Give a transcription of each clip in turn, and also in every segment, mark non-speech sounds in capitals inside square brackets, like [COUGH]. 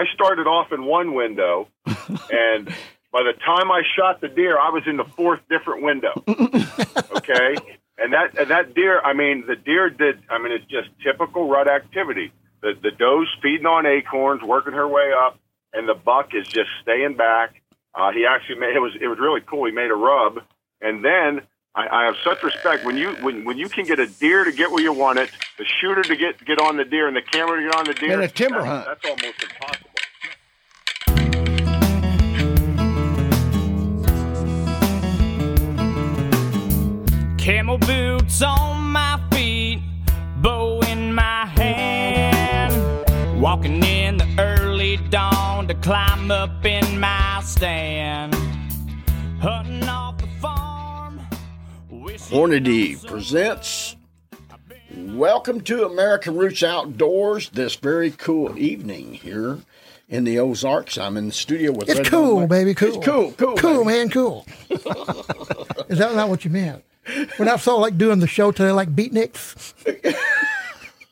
I started off in one window, [LAUGHS] and by the time I shot the deer, I was in the fourth different window. [LAUGHS] Okay, and that and that deer, I mean, the deer did. I mean, it's just typical rut activity. The the doe's feeding on acorns, working her way up, and the buck is just staying back. Uh, he actually made it was it was really cool. He made a rub, and then I, I have such respect when you when when you can get a deer to get where you want it, the shooter to get get on the deer, and the camera to get on the deer. In a timber that's, hunt. That's almost impossible. Camel boots on my feet, bow in my hand. Walking in the early dawn to climb up in my stand. Hunting off the farm. Hornady presents Welcome to American Roots Outdoors this very cool evening here in the Ozarks. I'm in the studio with It's Red cool, Bone- baby. Cool. It's cool, cool. Cool, baby. man. Cool. [LAUGHS] Is that not what you meant? We're not so like doing the show today like beatniks. [LAUGHS]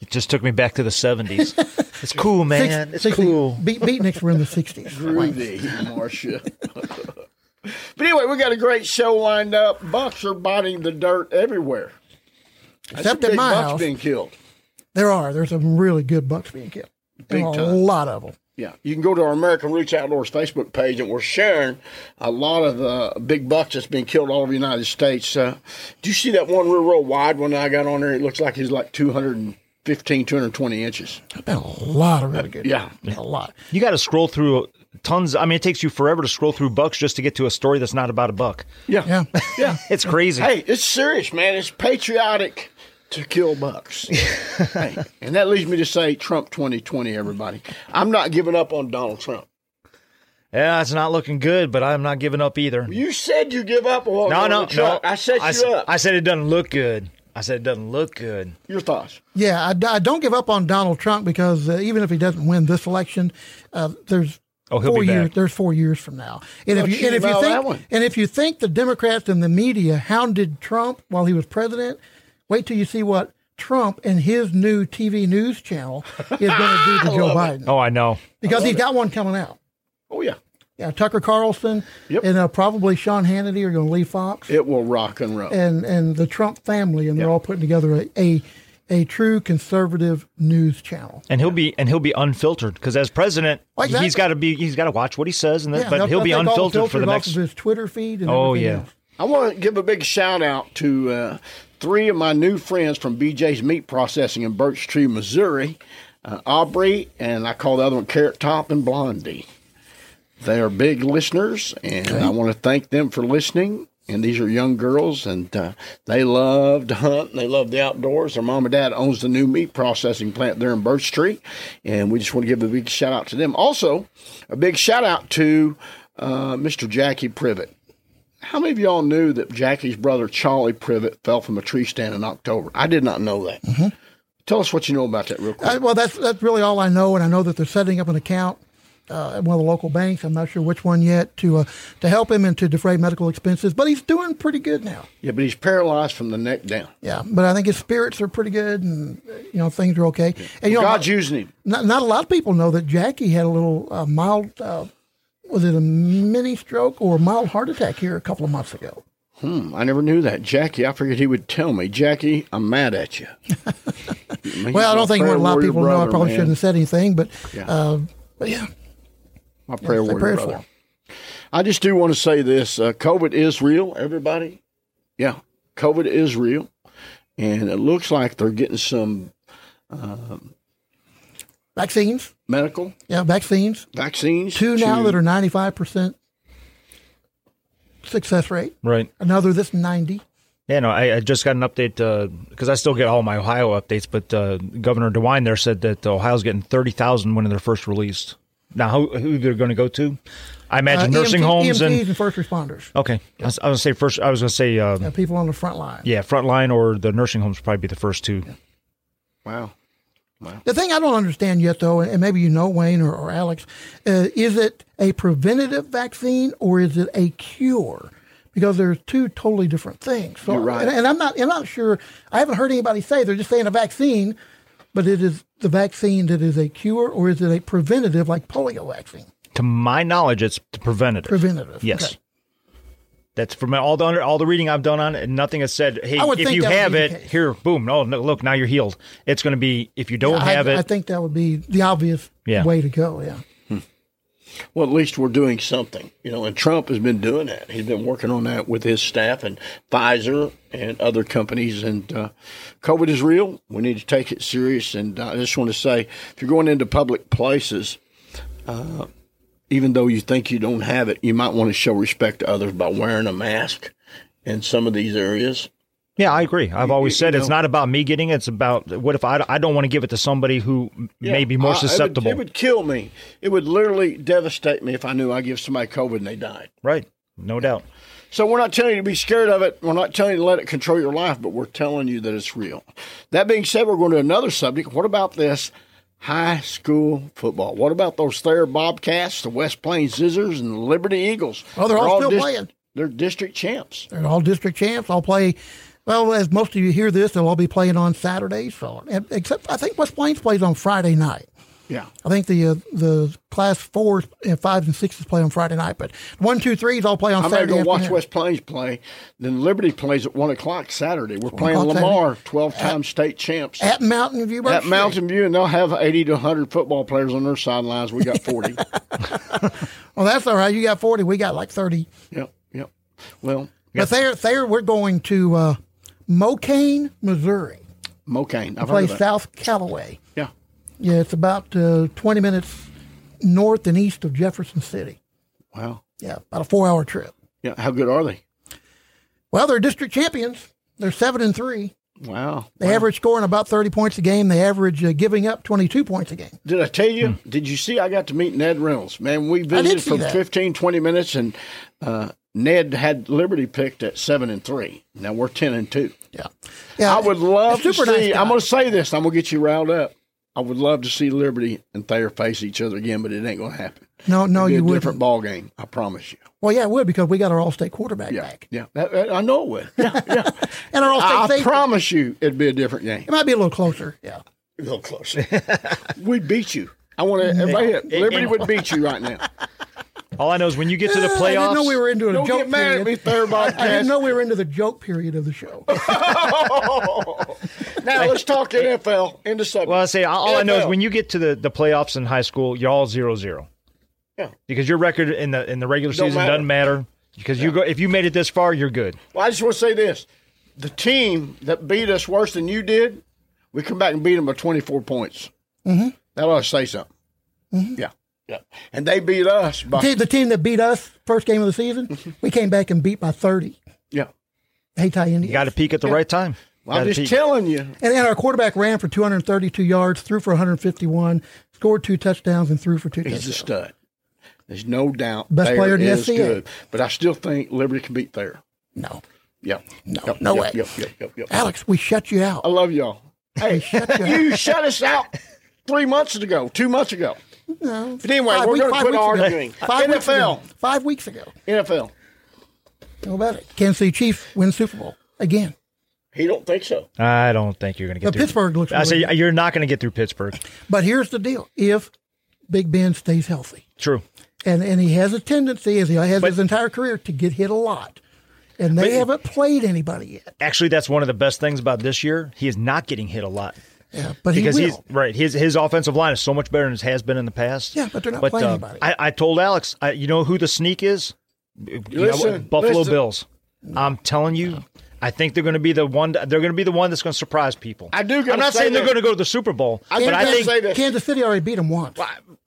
It just took me back to the 70s. It's cool, man. It's 60 cool. Beat, beatniks were in the 60s. Groovy, Marcia. [LAUGHS] but anyway, we got a great show lined up. Bucks are biting the dirt everywhere. That's Except some at big my bucks house. being killed. There are. There's some really good bucks being killed. Big And a time. lot of them. Yeah, you can go to our American Roots Outdoors Facebook page, and we're sharing a lot of the big bucks that's been killed all over the United States. Uh, do you see that one real, real wide one that I got on there? It looks like he's like 215, 220 inches. There's been a lot of really good. Yeah. A lot. You got to scroll through tons. I mean, it takes you forever to scroll through bucks just to get to a story that's not about a buck. Yeah, Yeah. yeah. [LAUGHS] It's crazy. hey, it's serious, man. It's patriotic to kill bucks. [LAUGHS] hey, and that leads me to say Trump 2020, everybody. I'm not giving up on Donald Trump. Yeah, it's not looking good, but I'm not giving up either. You said you give up on No, no, Donald Trump. no. I set I, you up. I said it doesn't look good. I said it doesn't look good. Your thoughts? Yeah, I, I don't give up on Donald Trump because uh, even if he doesn't win this election, uh, there's Oh, he'll four be years. back. There's four years from now, and if Don't you and if you you know that think and if you think the Democrats and the media hounded Trump while he was president, wait till you see what Trump and his new TV news channel is going to do to [LAUGHS] Joe Biden Oh, I know. because he's got one coming out. Oh, yeah. Yeah, Tucker Carlson Yep. and uh, probably Sean Hannity are going to leave Fox It will rock and roll. and and the Trump family, and they're all putting together a, a a true conservative news channel. And he'll be and he'll be unfiltered because as president, exactly. he's got to be he's got to watch what he says, and then, Yeah, but he'll be they'll unfiltered for the next. off of his Twitter feed. And Oh, yeah. else. I want to give a big shout out to uh, three of my new friends from BJ's Meat Processing in Birch Tree, Missouri uh, Aubrey, and I call the other one Carrot Top and Blondie. They are big listeners, and I want to thank them for listening. And these are young girls, and uh, they love to hunt and they love the outdoors. Their mom and dad owns the new meat processing plant there in Birch Tree, and we just want to give a big shout out to them. Also, a big shout out to uh, Mr. Jackie Privet. How many of y'all knew that Jackie's brother Charlie Privet fell from a tree stand in October? I did not know that. Tell us what you know about that, real quick. Uh, well, that's that's really all I know, and I know that they're setting up an account uh, at one of the local banks. I'm not sure which one yet to uh, to help him and to defray medical expenses. But he's doing pretty good now. yeah, but he's paralyzed from the neck down. Yeah, but I think his spirits are pretty good, and uh, you know things are okay. And you know, God's using him. not, not a lot of people know that Jackie had a little uh, mild. Uh, was it a mini stroke or a mild heart attack here a couple of months ago? Hmm, I never knew that. Jackie, I figured he would tell me. Jackie, I'm mad at you. [LAUGHS] Well, I don't think a lot of people know. I probably shouldn't have said anything, but Yeah. uh, but yeah, My prayer say warrior brother. I just do want to say this: uh, COVID is real, everybody. Yeah, COVID is real, and it looks like they're getting some vaccines. medical Yeah, vaccines. vaccines. Two now to- that are 95% success rate. Right. Another that's 90. Yeah, no, I, I just got an update because I still get all my Ohio updates, but uh, Governor DeWine there said that Ohio's getting 30,000 when they're first released. Now, who, who they're going to go to? I imagine Uh, nursing EMT homes EMTs and. and first responders. Okay. I was, I was going to say first, I was going to say, uh, Uh, people on the front line. yeah, front line or the nursing homes would probably be the first two. wow. The thing I don't understand yet, though, and maybe you know, Wayne or, or Alex, uh, is it a preventative vaccine or is it a cure? Because there's two totally different things. So, You're right. And, and I'm not, I'm not sure. I haven't heard anybody say they're just saying a vaccine. but it is the vaccine that is a cure, or is it a preventative like polio vaccine? To my knowledge, it's preventative. Preventative. Yes. Okay. That's from all the under, all the reading I've done on it. and Nothing has said, "Hey, if you have it, here, boom, no, no, look, now you're healed." It's going to be if you don't I, have it. I think that would be the obvious Yeah. way to go. Yeah. Well, at least we're doing something, you know. And Trump has been doing that. He's been working on that with his staff and Pfizer and other companies. And uh, COVID is real. We need to take it serious. And uh, I just want to say, if you're going into public places, uh, even though you think you don't have it, you might want to show respect to others by wearing a mask in some of these areas. yeah, I agree. I've always said it's not about me getting it. It's about what if I, I don't want to give it to somebody who may be more I- it would- susceptible. It would, kill me. It would literally devastate me if I knew I give somebody COVID and they died. right? No doubt. So we're not telling you to be scared of it. We're not telling you to let it control your life, but we're telling you that it's real. That being said, we're going to another subject. What about this high school football? What about those Thayer Bobcats, the West Plains Zizzers, and the Liberty Eagles? Oh, they're all still playing. They're district champs. They're all district champs. I'll play. Well, as most of you hear this, they'll all be playing on Saturdays. So, except I think West Plains plays on Friday night. Yeah. I think the uh, the class fours and fives and sixes play on Friday night, but one, two, threes all play on I'm going Saturday. to go watch. West Plains play. Then Liberty plays at 1 o'clock Saturday. We're playing Lamar, 12 time state champs. at Mountain View. At Street. Mountain View, and they'll have 80 to 100 football players on their sidelines. We got 40. [LAUGHS] Well, that's all right. You got forty. We got like thirty. yep, yep. Well, But there, there, we're going to uh, Mokane, Missouri. Mokane. I've Play heard of that. South Callaway. Yeah. Yeah, it's about uh, twenty minutes north and east of Jefferson City. Wow. Yeah, about a four-hour trip. Yeah. How good are they? Well, they're district champions. They're seven and three. Wow. They average scoring about thirty points a game. They average uh, giving up twenty-two points a game. Did I tell you? Did you see? I got to meet Ned Reynolds. Man, we visited see for that. 15, 20 minutes, and uh, Ned had Liberty picked at seven and three. Now we're ten and two. Yeah, yeah. I would love to see. nice. I'm going to say this. I'm going to get you riled up. I would love to see Liberty and Thayer face each other again, but it ain't going to happen. No, no, It'd be you a wouldn't. different ball game. I promise you. Well, yeah, it would because we got our All-State quarterback Yeah, back yeah. That- that- I know it would. [LAUGHS] Yeah, yeah. and our All-State I safety. promise you, it'd be a different game. it might be a little closer. Yeah. A little closer. [LAUGHS] We'd beat you. I want to. Everybody, Liberty would beat you right now. [LAUGHS] All I know is when you get to the playoffs. I playoffs, didn't know we were into a Don't joke get mad at period. me, Thayer [LAUGHS] I didn't know we were into the joke period of the show. [LAUGHS] Now let's talk NFL. Into subject. Well, I say all I know is when you get to the, the playoffs in high school, you're all zero zero. Yeah. Because your record in the in the regular Don't season matter. doesn't matter. Because you go if you made it this far, you're good. Well, I just want to say this: the team that beat us worse than you did, we come back and beat them by 24 points. Mm-hmm. That ought to say something. Yeah, yeah. And they beat us by See, the team that beat us first game of the season, [LAUGHS] we came back and beat by 30. yeah. Hayti Indians. You got to peak at the right time. Well, I'm just peak. telling you. And then our quarterback ran for 232 yards, threw for 151, scored two touchdowns, and threw for two He's a touchdowns. stud. There's no doubt. Best player in the is SCA. good, but I still think Liberty can beat Thayer. No, Yep. No, Yep, no yep, way. Yep, yep, yep, yep. Alex, we shut you out. I love y'all. Hey, shut you you shut us out three months ago, two months ago. No, But anyway, Five we're weeks- going to five quit weeks ago. arguing. Five weeks ago. NFL. Five weeks ago. NFL. How about it? Kansas City Chiefs win Super Bowl again. He don't think so. I don't think you're going to get But through. Pittsburgh looks I say really good. you're not going to get through Pittsburgh. But here's the deal: if Big Ben stays healthy, True. and and he has a tendency, as he has But- his entire career, to get hit a lot, and they haven't played anybody yet. Actually, that's one of the best things about this year. He is not getting hit a lot. Yeah, but he because will. he's right. His his offensive line is so much better than it has been in the past. Yeah, but they're not playing uh, anybody. I, I told Alex, I, you know who the sneak is? You know, Buffalo listen. Bills. I'm telling you, I think they're going to be the one. They're going to be the one that's going to surprise people. I do I'm not say saying they're going to go to the Super Bowl, I but do I think say this. Kansas City already beat them once.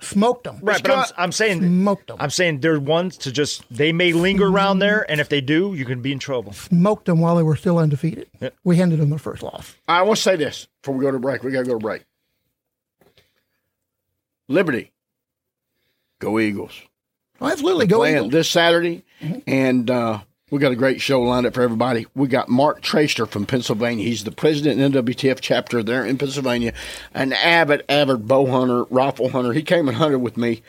Smoked them. right. But I'm, Scott- I'm saying Smoked 'em. I'm saying they're ones to just they may linger around there, and if they do, you can be in trouble. Smoked them while they were still undefeated. We handed them their first loss. I want to say this before we go to break. We got to go to break. Liberty, go Eagles. Oh, absolutely. Go Playing Eagles. this Saturday, and uh, we got a great show lined up for everybody. We got Mark Traster from Pennsylvania. He's the president of the NWTF chapter there in Pennsylvania, an avid, avid bow hunter, rifle hunter. He came and hunted with me.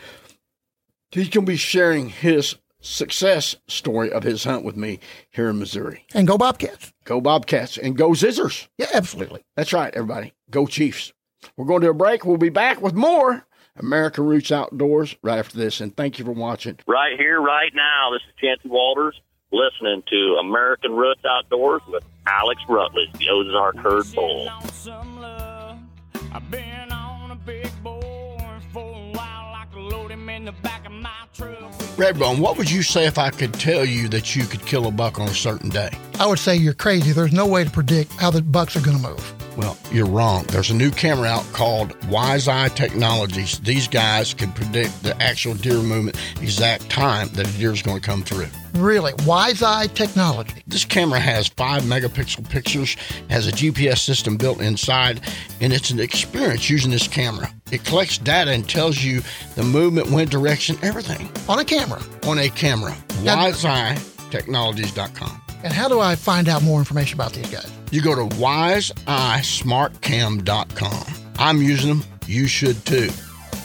He's going to be sharing his success story of his hunt with me here in Missouri. And go Bobcats. Go Bobcats and go Zizzers. Yeah, absolutely. That's right, everybody. Go Chiefs. We're going to a break. We'll be back with more America Roots Outdoors right after this. And thank you for watching. Right here, right now. This is Chancey Walters listening to American Roots Outdoors with Alex Rutledge, the Ozark Herd Bull. I've been on a big boy for a while. I load him in the back of my truck. Redbone, what would you say if I could tell you that you could kill a buck on a certain day? I would say you're crazy. There's no way to predict how the bucks are going to move. Well, you're wrong. There's a new camera out called Wise Eye Technologies. These guys can predict the actual deer movement, exact time that a deer is going to come through. Really, Wise Eye technology. This camera has five megapixel pictures, has a GPS system built inside, and it's an experience using this camera. It collects data and tells you the movement, wind direction, everything On a camera. on a camera. WiseEyeTechnologies.com. And how do I find out more information about these guys? You go to wiseeyesmartcam.com. I'm using them. You should too.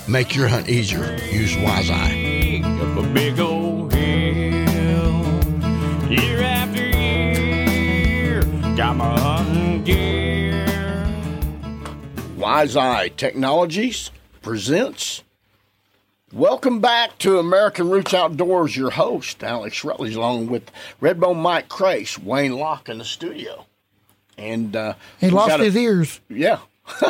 Make your hunt easier. Use WiseEye. Up a big old hill, year after year, got my hunting gear. WiseEye Technologies presents. Welcome back to American Roots Outdoors. Your host, Alex Rutledge, along with Redbone Mike Crace, Wayne Locke in the studio. And uh, He lost got a- his ears. Yeah. [LAUGHS]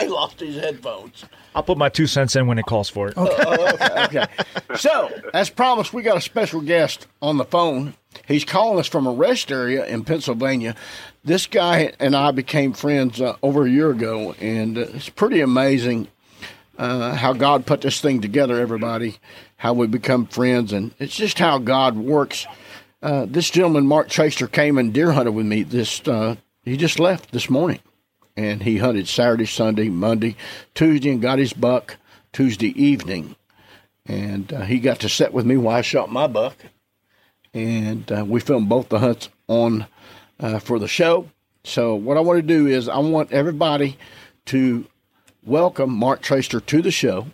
he lost his headphones. I'll put my two cents in when it calls for it. okay. So, as promised, we got a special guest on the phone. He's calling us from a rest area in Pennsylvania. This guy and I became friends uh, over a year ago, and uh, it's pretty amazing uh, how God put this thing together, everybody, how we become friends, and it's just how God works. Uh, this gentleman, Mark Traster, came and deer hunted with me. This uh, he just left this morning, and he hunted Saturday, Sunday, Monday, Tuesday, and got his buck Tuesday evening and uh, he got to sit with me while I shot my buck, and uh, we filmed both the hunts on uh, for the show. So what I want to do is I want everybody to welcome Mark Traster to the show.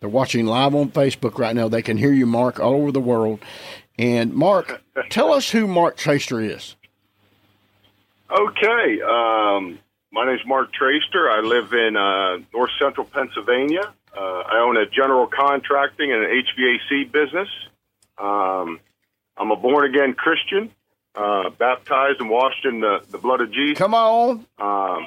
They're watching live on Facebook right now. They can hear you, Mark, all over the world. And Mark, [LAUGHS] tell us who Mark Traster is. Okay. Um, my name's Mark Traster. I live in uh, north central Pennsylvania. Uh, I own a general contracting and an HVAC business. Um, I'm a born again Christian, uh, baptized and washed in the, the blood of Jesus. Come on. Um,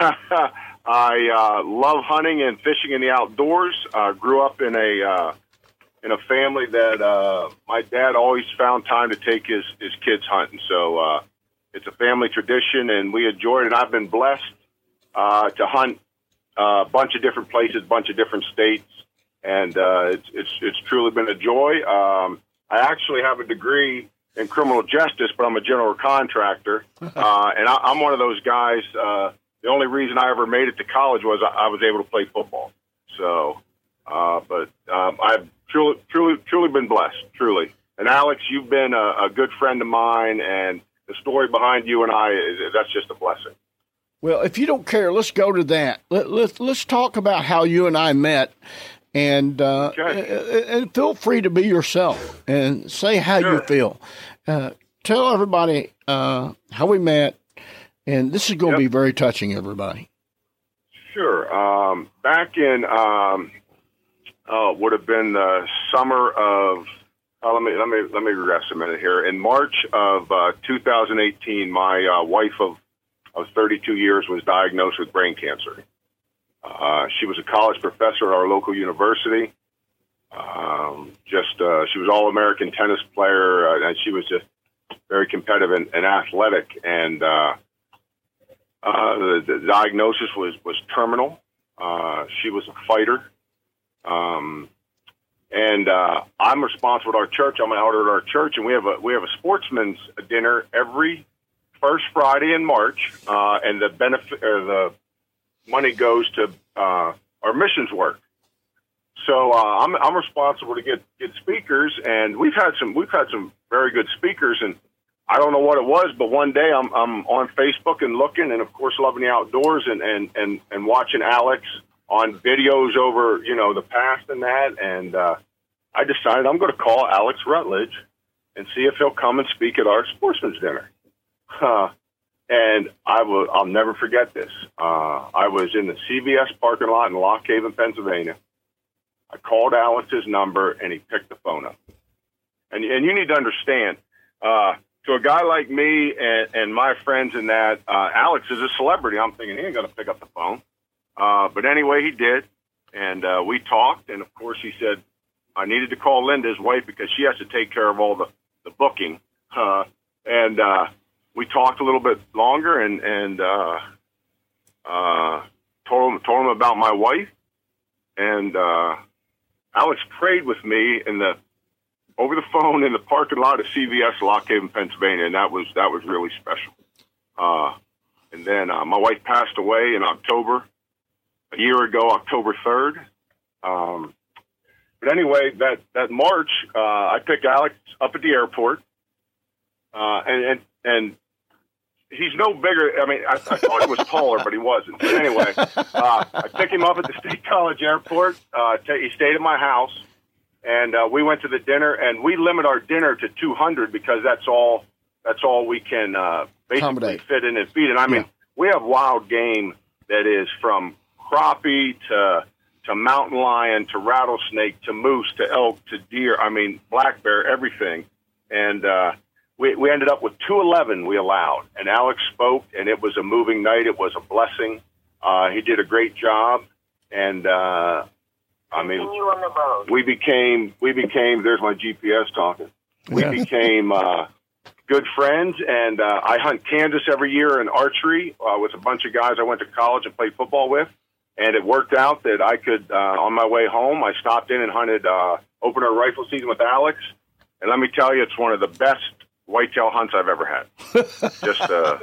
[LAUGHS] I uh, love hunting and fishing in the outdoors. Uh, grew up in a uh, in a family that uh, my dad always found time to take his his kids hunting. So uh, it's a family tradition, and we enjoy it. And I've been blessed uh, to hunt uh, a bunch of different places, a bunch of different states, and uh, it's it's it's truly been a joy. Um, I actually have a degree in criminal justice, but I'm a general contractor, [LAUGHS] uh, and I, I'm one of those guys. Uh, the only reason I ever made it to college was I, I was able to play football. So, uh, but um, I've truly, truly, truly been blessed, truly. And Alex, you've been a, a good friend of mine, and the story behind you and I—that's just a blessing. Well, if you don't care, let's go to that. Let, let, let's talk about how you and I met. And uh, Okay. and feel free to be yourself and say how you feel. Uh, tell everybody uh, how we met, and this is going to be very touching, everybody. Sure. Um, back in um, uh, would have been the summer of. Uh, let me let me let me regress a minute here. In March of uh, 2018, my uh, wife of of 32 years was diagnosed with brain cancer. Uh, she was a college professor at our local university. Um, just uh, she was all American tennis player, uh, and she was just very competitive and, and athletic. And uh, the, the diagnosis was was terminal. Uh, she was a fighter, um, and uh, I'm responsible at our church. I'm an elder at our church, and we have a we have a sportsman's dinner every first Friday in March, uh, and the benefit the money goes to uh, our missions work. So I'm I'm responsible to get get speakers, and we've had some we've had some very good speakers, and I don't know what it was, but one day I'm I'm on Facebook and looking, and of course loving the outdoors, and and and and watching Alex on videos over you know the past and that, and uh, I decided I'm going to call Alex Rutledge and see if he'll come and speak at our sportsman's dinner. Uh, and I will I'll never forget this. Uh, I was in the CVS parking lot in Lock Haven, Pennsylvania. I called Alex's number, and he picked the phone up. And and you need to understand, uh, to a guy like me and, and my friends in that, uh, Alex is a celebrity. I'm thinking he ain't going to pick up the phone. Uh, but anyway, he did. And uh, we talked. And of course, he said, I needed to call Linda, his wife, because she has to take care of all the, the booking. Uh, [LAUGHS] and uh, we talked a little bit longer and, and uh, uh, told, him, told him about my wife. And uh, Alex prayed with me in the over the phone in the parking lot of CVS Lock Haven, Pennsylvania, and that was that was really special. Uh, and then uh, my wife passed away in October, a year ago, October third. Um, but anyway, that that March, uh, I picked Alex up at the airport, uh, and and and he's no bigger. I mean, I, I thought he was taller, but he wasn't. But anyway, uh, I picked him up at the State [LAUGHS] College Airport. Uh, t- he stayed at my house and uh, we went to the dinner, and we limit our dinner to 200 because that's all that's all we can uh, basically Accommodate. fit in and feed. And I mean, Yeah. we have wild game that is from crappie to to mountain lion to rattlesnake to moose to elk to deer. I mean, black bear, everything. And uh, we we ended up with 211 we allowed, and Alex spoke, and it was a moving night. It was a blessing. Uh, he did a great job, and uh, I mean, we became we became. There's my GPS talking. We Yeah. became uh, good friends, and uh, I hunt Kansas every year in archery uh, with a bunch of guys I went to college and played football with. And it worked out that I could, uh, on my way home, I stopped in and hunted uh, opener rifle season with Alex. And let me tell you, it's one of the best whitetail hunts I've ever had. [LAUGHS] just, uh,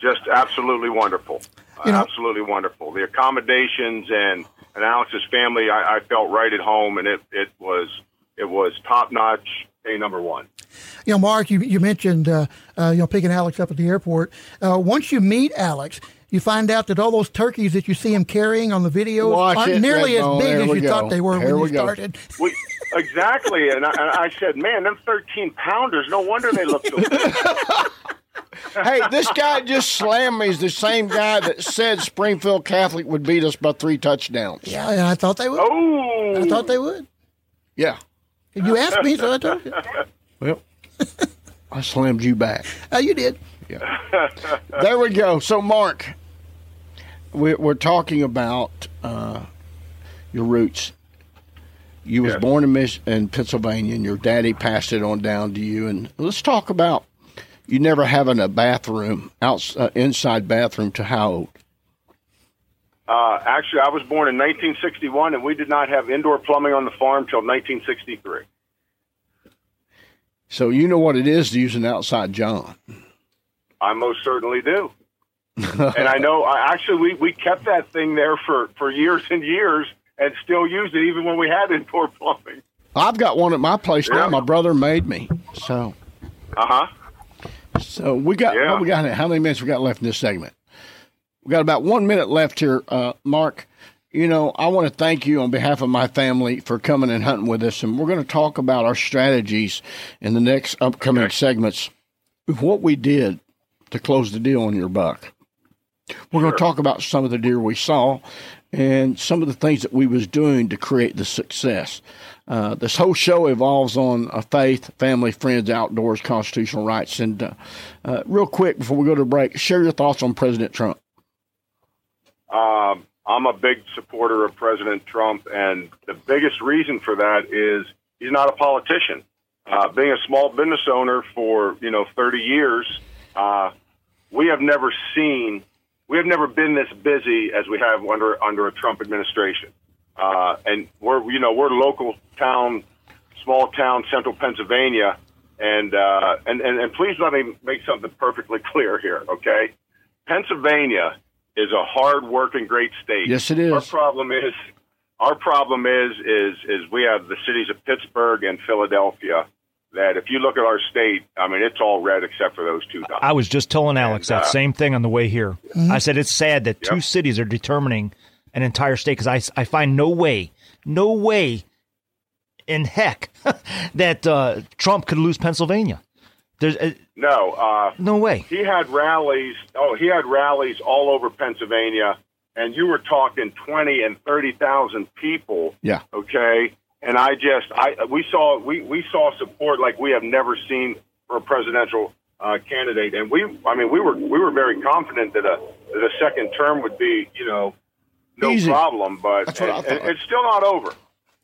just absolutely wonderful. Uh, You know- absolutely wonderful. The accommodations and and Alex's family, I, I felt right at home, and it it was it was top notch, a number one. You know, Mark, you, you mentioned, uh, uh, you know, picking Alex up at the airport. Uh, once you meet Alex, you find out that all those turkeys that you see him carrying on the video Watch aren't it, nearly as big as you go. thought they were Here when we you go. started. We, exactly, and I, and I said, man, them thirteen pounders. No wonder they look so [LAUGHS] good. Hey, this guy just slammed me. Is the same guy that said Springfield Catholic would beat us by three touchdowns. Yeah, and I thought they would. Oh, I thought they would. Yeah. You asked me, so I told you. [LAUGHS] Well, I slammed you back. Oh, you did. Yeah. There we go. So, Mark, we're, we're talking about uh, your roots. You was born in, Mich- in Pennsylvania, and your daddy passed it on down to you. And let's talk about you never having a bathroom, outs, uh, inside bathroom, to how old? Uh, actually, I was born in 1961, and we did not have indoor plumbing on the farm till 1963. So you know what it is to use an outside John. I most certainly do. [LAUGHS] and I know, I, actually, we, we kept that thing there for, for years and years and still used it even when we had indoor [LAUGHS] plumbing. I've got one at my place now. My brother made me. So, Uh huh. So we got Yeah. we got. How many minutes we got left in this segment? We got about one minute left here, uh, Mark. You know, I want to thank you on behalf of my family for coming and hunting with us, and we're going to talk about our strategies in the next upcoming Okay. segments. What we did to close the deal on your buck. We're going to talk about some of the deer we saw and some of the things that we was doing to create the success. Uh, this whole show evolves on uh, faith, family, friends, outdoors, constitutional rights. And uh, uh, real quick before we go to break, share your thoughts on President Trump. Um, I'm a big supporter of President Trump, and the biggest reason for that is he's not a politician. Being a small business owner for you know 30 years, we have never seen, we have never been this busy as we have under under a Trump administration. Uh, and we're you know we're local town, small town, central Pennsylvania, and uh, and, and and please let me make something perfectly [LAUGHS] clear here, okay? Pennsylvania is a hard-working, great state. Yes, it is. Our problem is, our problem is, is, is we have the cities of Pittsburgh and Philadelphia. That if you look at our state, I mean, it's all red except for those two dots. I was just telling Alex And, uh, that same thing on the way here. I said it's sad that two cities are determining an entire state because I, I find no way, no way in heck [LAUGHS] that uh, Trump could lose Pennsylvania. There's uh, No, uh, no way. he had rallies. Oh, he had rallies all over Pennsylvania, and you were talking twenty and thirty thousand people. Yeah. Okay, and I just I we saw we we saw support like we have never seen for a presidential uh, candidate, and we I mean we were we were very confident that a that a second term would be you know no Easy. problem, but That's what I thought. and it's still not over.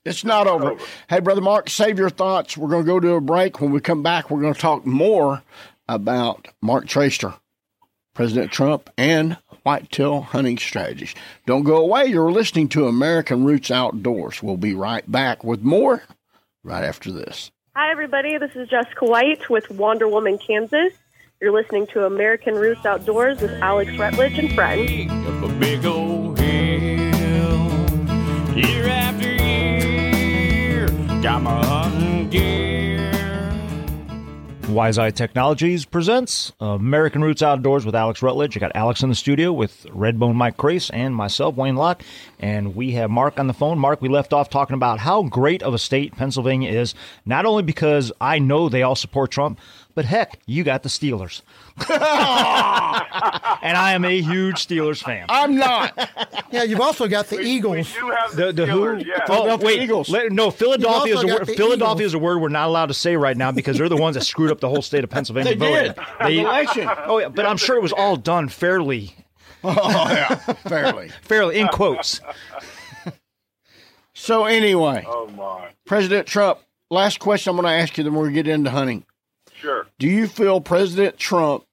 It's not over. over. Hey, Brother Mark, save your thoughts. We're going to go to a break. When we come back, we're going to talk more about Mark Traster, President Trump, and whitetail hunting strategies. Don't go away. You're listening to American Roots Outdoors. We'll be right back with more right after this. Hi, everybody. This is Jessica White with Wonder Woman, Kansas. You're listening to American Roots Outdoors with Alex Rutledge and friends. Year after year, got my hunting gear. Wise Eye Technologies presents American Roots Outdoors with Alex Rutledge. I got Alex in the studio with Redbone Mike Crace and myself, Wayne Lott. And we have Mark on the phone. Mark, we left off talking about how great of a state Pennsylvania is, not only because I know they all support Trump, but heck, you got the Steelers. [LAUGHS] and I am a huge Steelers fan. I'm not. [LAUGHS] Yeah, you've also got the We- Eagles. We do have The, the who? Steelers, yeah. Oh, Philadelphia wait. Eagles. Let- no, Philadelphia is a word. Philadelphia Eagles. is a word we're not allowed to say right now because they're the ones that screwed up the whole state of Pennsylvania. They voting. did. They- Election. Oh yeah, but I'm sure it was all done fairly, Oh, yeah, fairly. [LAUGHS] fairly in quotes. So, anyway, Oh my, President Trump, last question I'm going to ask you, then we'll get into hunting. Sure. Do you feel President Trump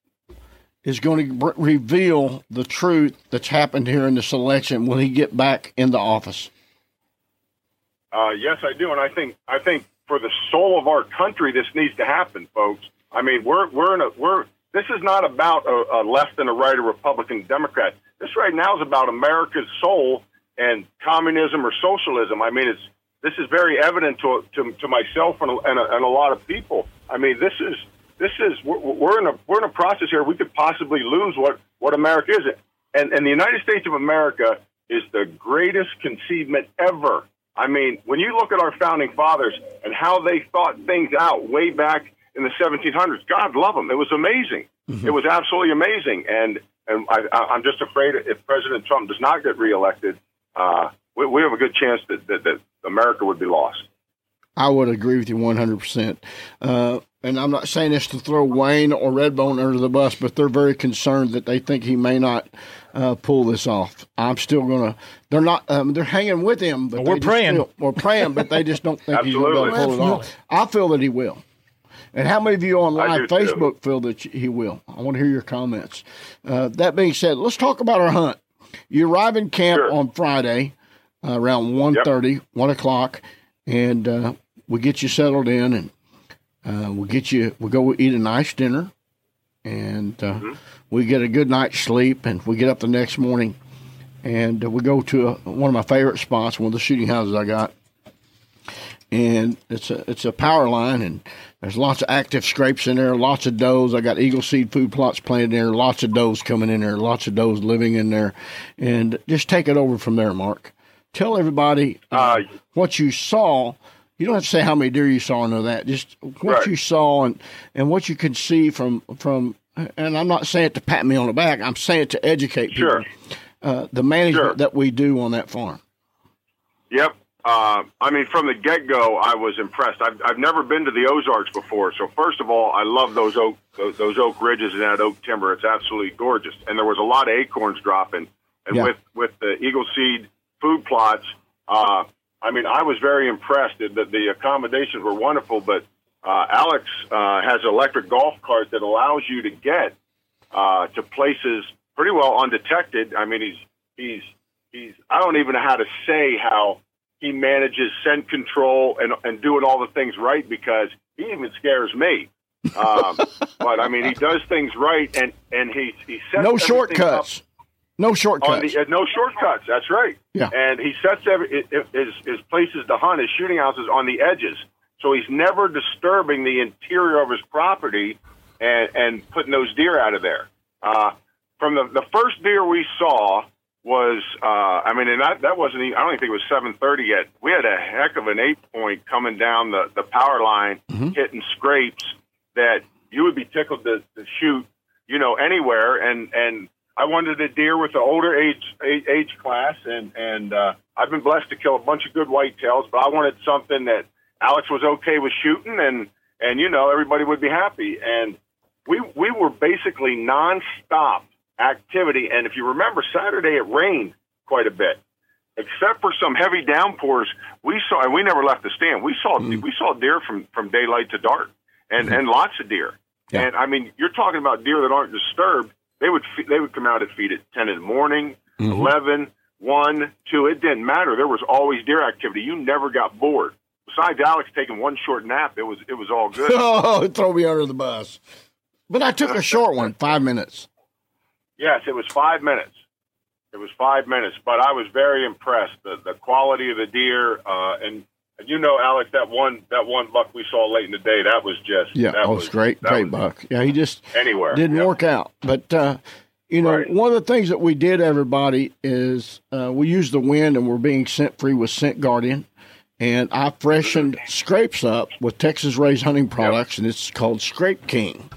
is going to br- reveal the truth that's happened here in this election when he get back into office? Uh, yes, I do, and I think I think for the soul of our country, this needs to happen, folks. I mean, we're we're in a we're. This is not about a, a left and a right, a Republican, Democrat. This right now is about America's soul and communism or socialism. I mean, it's this is very evident to to, to myself and a, and, a, and a lot of people. I mean, this is this is we're, we're in a we're in a process here. We could possibly lose what what America is, and and the United States of America is the greatest conceivement ever. I mean, when you look at our founding fathers and how they thought things out way back in the 1700s, God love them. It was amazing. It was absolutely amazing. And and I, I- I'm just afraid if President Trump does not get reelected, uh, we, we have a good chance that, that, that America would be lost. I would agree with you 100%. Uh, and I'm not saying this to throw Wayne or Redbone under the bus, but they're very concerned that they think he may not uh, pull this off. I'm still going to, they're not, um, they're hanging with him. But We're praying. feel- we're praying, but they just don't think he's going to pull it off. I feel that he will. And how many of you on live do, too. Facebook feel that he will? I want to hear your comments. Uh, that being said, let's talk about our hunt. You arrive in camp Sure. on Friday uh, around 1.30, 1 o'clock, and we get you settled in, and uh, we'll get you, we'll go eat a nice dinner, and uh, we get a good night's sleep, and we get up the next morning, and we go to a, one of my favorite spots, one of the shooting houses I got, and it's a it's a power line, and there's lots of active scrapes in there, lots of does. I got eagle seed food plots planted there, lots of does coming in there, lots of does living in there, and just take it over from there, Mark. Tell everybody uh, Uh, what you saw. You don't have to say how many deer you saw and all that. Just what Right. you saw and, and what you can see from from. And I'm not saying it to pat me on the back. I'm saying it to educate people. Sure. Uh, the management Sure. that we do on that farm. Yep. Uh, I mean, from the get go, I was impressed. I've, I've never been to the Ozarks before, so first of all, I love those oak those, those oak ridges and that oak timber. It's absolutely gorgeous, and there was a lot of acorns dropping. And Yeah. with with the Eagle Seed food plots, uh, I mean, I was very impressed. that the accommodations were wonderful, but uh, Alex uh, has an electric golf cart that allows you to get uh, to places pretty well undetected. I mean, he's he's he's. I don't even know how to say how he manages scent control and and doing all the things right because he even scares me. Um, [LAUGHS] but I mean, he does things right, and and he he sets No shortcuts. up No shortcuts. the, uh, no shortcuts. That's right. Yeah. And he sets every i- i- his his places to hunt, his shooting houses on the edges, so he's never disturbing the interior of his property and and putting those deer out of there. Uh, from the the first deer we saw was, uh, I mean, and that that wasn't. Even, I don't even think it was seven thirty yet. We had a heck of an eight point coming down the the power line, hitting scrapes that you would be tickled to, to shoot, you know, anywhere. And and I wanted a deer with the older age age, age class, and and uh, I've been blessed to kill a bunch of good whitetails, but I wanted something that Alex was okay with shooting, and and you know everybody would be happy. And we we were basically nonstop activity. And if you remember, Saturday it rained quite a bit. Except for some heavy downpours, we saw, and we never left the stand. We saw we saw deer from from daylight to dark, and and lots of deer. Yeah. And I mean, you're talking about deer that aren't disturbed. They would fe- they would come out at feed at ten in the morning, eleven, one, two. It didn't matter. There was always deer activity. You never got bored. Besides Alex taking one short nap, it was it was all good. [LAUGHS] Oh, throw me under the bus. But I took a [LAUGHS] short one, five minutes. Yes, it was five minutes. It was five minutes, but I was very impressed. The the quality of the deer, uh, and, and you know, Alex, that one that one buck we saw late in the day, that was just Yeah, that oh, it's great, great was buck. Yeah, he just Anywhere didn't yeah. work out. But uh, you know, Right. one of the things that we did, everybody, is uh, we used the wind, and we're being scent free with Scent Guardian. And I freshened scrapes up with Texas raised hunting products, and it's called Scrape King.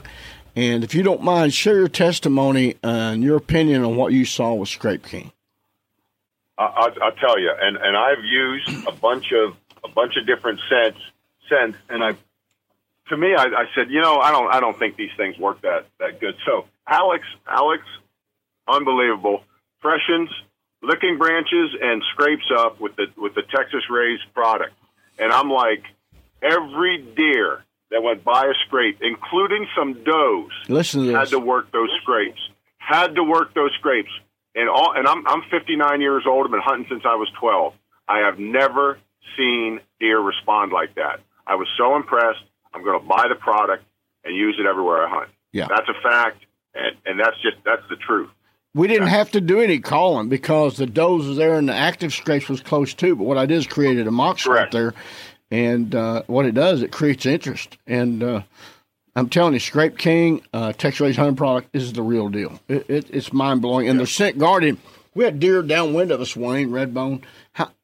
And if you don't mind, share your testimony and your opinion on what you saw with Scrape King. I, I'll, I'll tell you, and and I've used a bunch of a bunch of different scents scents, and I, to me, I, I said, you know, I don't I don't think these things work that that good. So Alex, Alex, unbelievable, freshens, licking branches, and scrapes up with the with the Texas raised product, and I'm like, every deer that went by a scrape, including some does, Listen to had this. to work those scrapes. Had to work those scrapes. And all and I'm I'm 59 years old. I've been hunting since I was 12. I have never seen deer respond like that. I was so impressed. I'm going to buy the product and use it everywhere I hunt. Yeah. That's a fact, and and that's just that's the truth. We didn't have to do any calling because the does was there and the active scrapes was close too. But what I did is created a mock scrape there, and uh, what it does, it creates interest. And uh, I'm telling you, Scrape King, uh, Texas Raised Hunting product is the real deal. It, it, it's mind blowing. And the scent guardian, we had deer downwind of us, Wayne Redbone,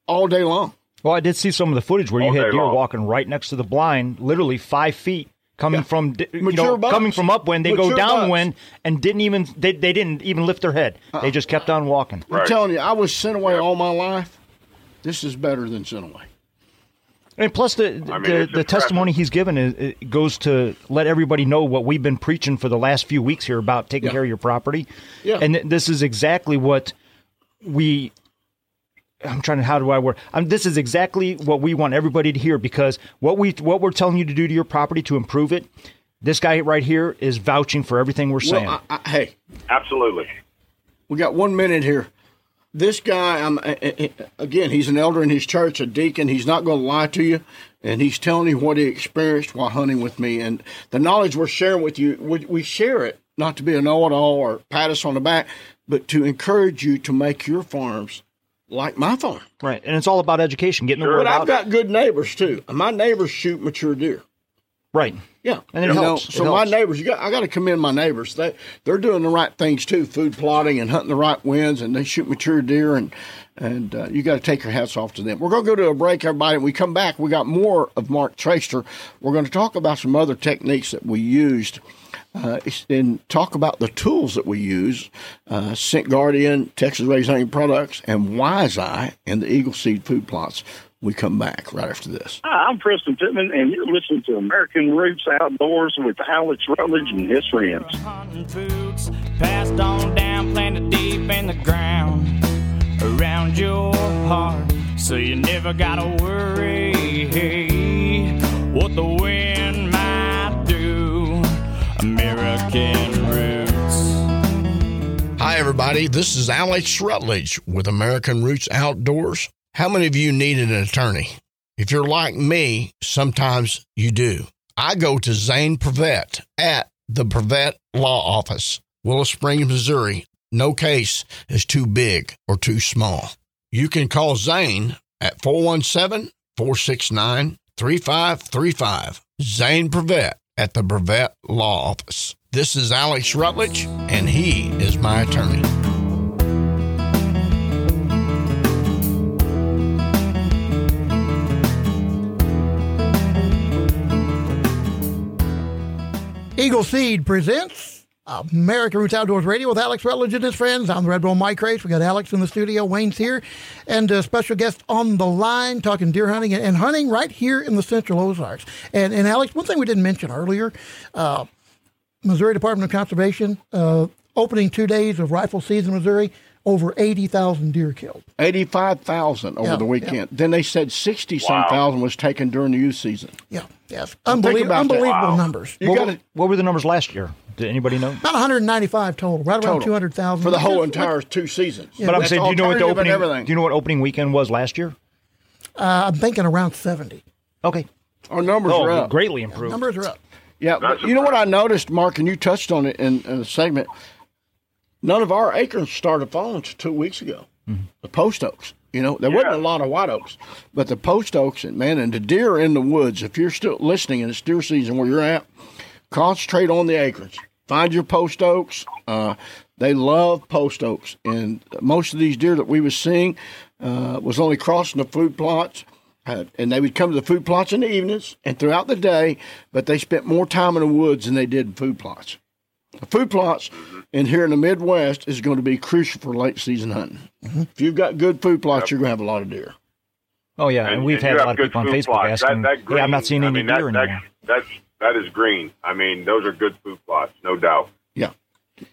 all day long. Well, I did see some of the footage where you had day deer long. walking right next to the blind, literally five feet, coming from you Mature know, bucks. coming from upwind. They Mature go bucks. downwind and didn't even they, they didn't even lift their head. They uh-uh. just kept on walking. I'm telling you, I was Scent-A-Way all my life. This is better than Scent-A-Way. And plus, the I mean, the, the testimony he's given is, it goes to let everybody know what we've been preaching for the last few weeks here about taking Yeah. care of your property. Yeah. And th- this is exactly what we. I'm trying to. How do I work? Um, this is exactly what we want everybody to hear because what we what we're telling you to do to your property to improve it. This guy right here is vouching for everything we're saying. Well, I, I, hey, Absolutely. We got one minute here. This guy, I'm again. He's an elder in his church, a deacon. He's not going to lie to you, and he's telling you what he experienced while hunting with me. And the knowledge we're sharing with you, we, we share it not to be a know-it-all or pat us on the back, but to encourage you to make your farms like my farm. right, and it's all about education, getting the word But I've out. got good neighbors too. My neighbors shoot mature deer. right. Yeah, And it You know, helps. It so helps. my neighbors, you got I got to commend my neighbors. They they're doing the right things too, food plotting and hunting the right winds, and they shoot mature deer, and and uh, you got to take your hats off to them. We're going to go to a break, everybody. When we come back, we got more of Mark Traster. We're going to talk about some other techniques that we used. Uh, and talk about the tools that we use, uh, Scent Guardian, Texas Raised Hunting Products, and Wise Eye, and the Eagle Seed food plots. We come back right after this. Hi, I'm Preston Pittman, and you're listening to American Roots Outdoors with Alex Rutledge and his friends. Hunting foods passed on down, planted deep in the ground around your heart. So you never gotta worry what the wind might do. American Roots. Hi, everybody. This is Alex Rutledge with American Roots Outdoors. How many of you need an attorney? If you're like me, sometimes you do. I go to Zane Prevet at the Prevet Law Office, Willow Springs, Missouri. No case is too big or too small. You can call Zane at 417 469 3535. Zane Prevet at the Prevet Law Office. This is Alex Rutledge, and he is my attorney. Eagle Seed presents American Roots Outdoors Radio with Alex Rutledge and his friends. I'm the Redbone Mike Crace. We got Alex in the studio, Wayne's here, and a special guest on the line talking deer hunting and hunting right here in the Central Ozarks. And, and Alex, one thing we didn't mention earlier, uh, Missouri Department of Conservation uh, opening two days of rifle season, Missouri. Over eighty thousand deer killed. Eighty-five thousand over Yeah, the weekend. yeah. Then they said sixty some Wow. thousand was taken during the youth season. Yeah, yes, think Unbelie- unbelievable Wow. numbers. You what, gotta, what were the numbers last year? Did anybody know? About 195 total, right around 200,000 for the whole entire two seasons. but I'm saying, do you know what the opening? Do you know what opening weekend was last year? Uh, I'm thinking around 70. Okay. Our numbers Oh, are up. greatly improved. Numbers are up. Yeah, but you know what I noticed, Mark, and you touched on it in, in a segment. None of our acorns started falling until two weeks ago. The post oaks, you know, there wasn't a lot of white oaks, but the post oaks, and man, and the deer in the woods. If you're still listening and it's deer season where you're at, concentrate on the acorns. Find your post oaks. Uh, they love post oaks, and most of these deer that we was seeing uh, was only crossing the food plots. Uh, and they would come to the food plots in the evenings and throughout the day, but they spent more time in the woods than they did in food plots. The food plots in here in the Midwest is going to be crucial for late season hunting. If you've got good food plots, you're going to have a lot of deer. Oh yeah, and, we've you had a lot of people on Facebook plots. asking, That, that "Yeah, I'm not green, seeing I any mean, deer that, anymore." That, that's that is green. I mean, those are good food plots, no doubt. Yeah.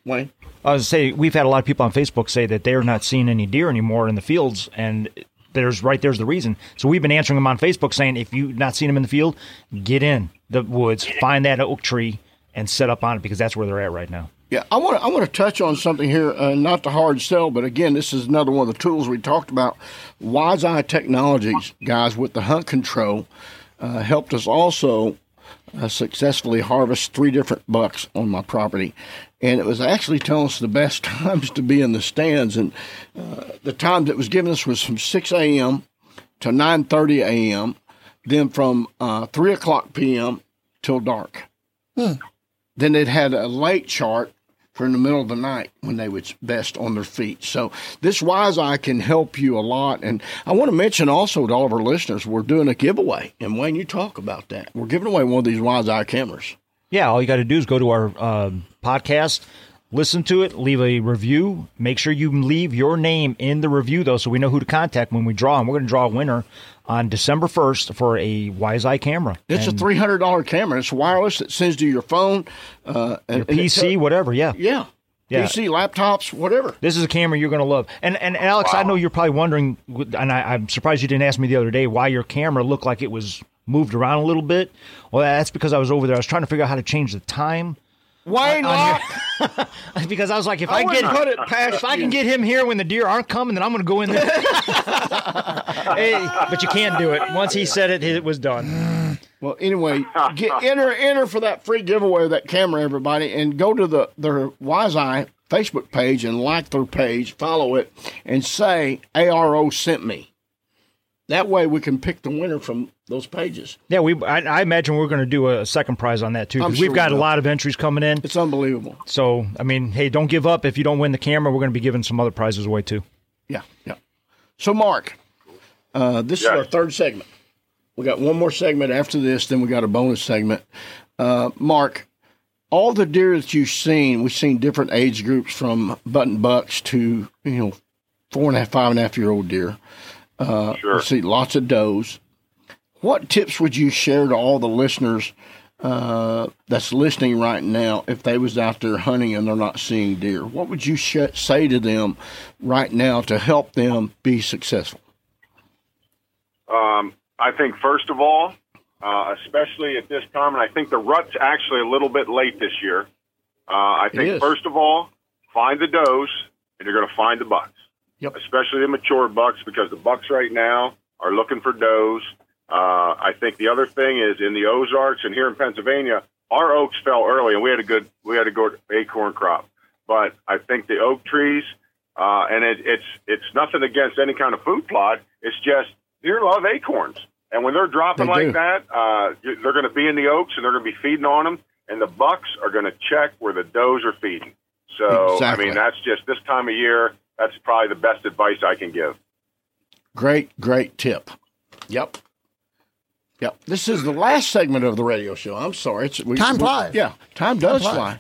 Wayne? I was say we've had a lot of people on Facebook say that they're not seeing any deer anymore in the fields, and there's right there's the reason. So we've been answering them on Facebook saying if you've not seen them in the field, get in the woods, find that oak tree, and set up on it because that's where they're at right now. Yeah, I want to I want to touch on something here, uh, not the hard sell, but again, this is another one of the tools we talked about. Wise Eye Technologies, guys, with the hunt control, uh, helped us also uh, successfully harvest three different bucks on my property, and it was actually telling us the best [LAUGHS] times to be in the stands, and uh, the times it was giving us was from six a.m. to 9:30 a.m., then from uh, three o'clock p.m. till dark. Then it had a late chart for in the middle of the night when they was best on their feet. So this Wise Eye can help you a lot. And I want to mention also to all of our listeners, we're doing a giveaway. And Wayne, you talk about that. We're giving away one of these Wise Eye cameras. Yeah, all you got to do is go to our uh, podcast, listen to it, leave a review. Make sure you leave your name in the review, though, so we know who to contact when we draw. And we're going to draw a winner on December 1st for a Wise Eye camera. It's And a three hundred dollar camera. It's wireless. It sends to your phone, uh, and, your and PC, tell- whatever, yeah. yeah, Yeah. PC, laptops, whatever. This is a camera you're going to love. And and Alex, I know you're probably wondering, and I, I'm surprised you didn't ask me the other day why your camera looked like it was moved around a little bit. Well, that's because I was over there. I was trying to figure out how to change the time. Wayne on Locke, because I was like, if I I, get put it past if I can get him here when the deer aren't coming, then I'm going to go in there. [LAUGHS] hey, but you can't do it. Once he said it, it was done. Well, anyway, get enter enter for that free giveaway of that camera, everybody, and go to the their Wise Eye Facebook page and like their page, follow it, and say ARO sent me. That way, we can pick the winner from those pages. Yeah, we. I, I imagine we're going to do a second prize on that too because sure we've got we a lot of entries coming in. It's unbelievable. So I mean, hey, don't give up. If you don't win the camera, we're going to be giving some other prizes away too. Yeah, yeah. So, Mark, uh, this Yes. is our third segment. We got one more segment after this, then we got a bonus segment. Uh, Mark, all the deer that you've seen, we've seen different age groups from button bucks to you know four and a half, five and a half year old deer. Uh, Sure. See lots of does. What tips would you share to all the listeners uh, that's listening right now if they was out there hunting and they're not seeing deer? What would you sh- say to them right now to help them be successful? Um, I think first of all, uh, especially at this time, and I think the rut's actually a little bit late this year. Uh, I think first of all, find the does, and you're going to find the bucks. Yep. Especially the mature bucks, because the bucks right now are looking for does. Uh, I think the other thing is in the Ozarks and here in Pennsylvania, our oaks fell early, and we had a good we had a good acorn crop. But I think the oak trees, uh, and it, it's it's nothing against any kind of food plot. It's just deer love acorns, and when they're dropping They like do. that, uh, they're going to be in the oaks and they're going to be feeding on them, and the bucks are going to check where the does are feeding. So Exactly. I mean, that's just this time of year. That's probably the best advice I can give. Great, great tip. Yep. Yep. This is the last segment of the radio show. I'm sorry. It's, we, Time we- flies. Yeah, time does Time fly.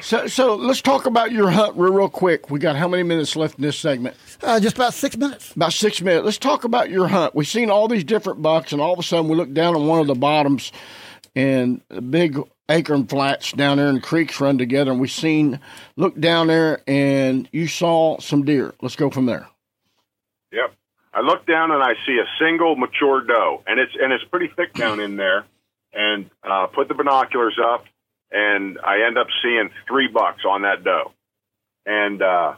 so, so let's talk about your hunt real, real quick. We got how many minutes left in this segment? Uh, just about six minutes. About six minutes. Let's talk about your hunt. We've seen all these different bucks, and all of a sudden we look down on one of the bottoms, and the big acorn flats down there and creeks run together, and we seen look down there, and you saw some deer. Let's go from there. Yep. I look down and I see a single mature doe, and it's and it's pretty thick down in there. And uh, put the binoculars up, and I end up seeing three bucks on that doe. And uh,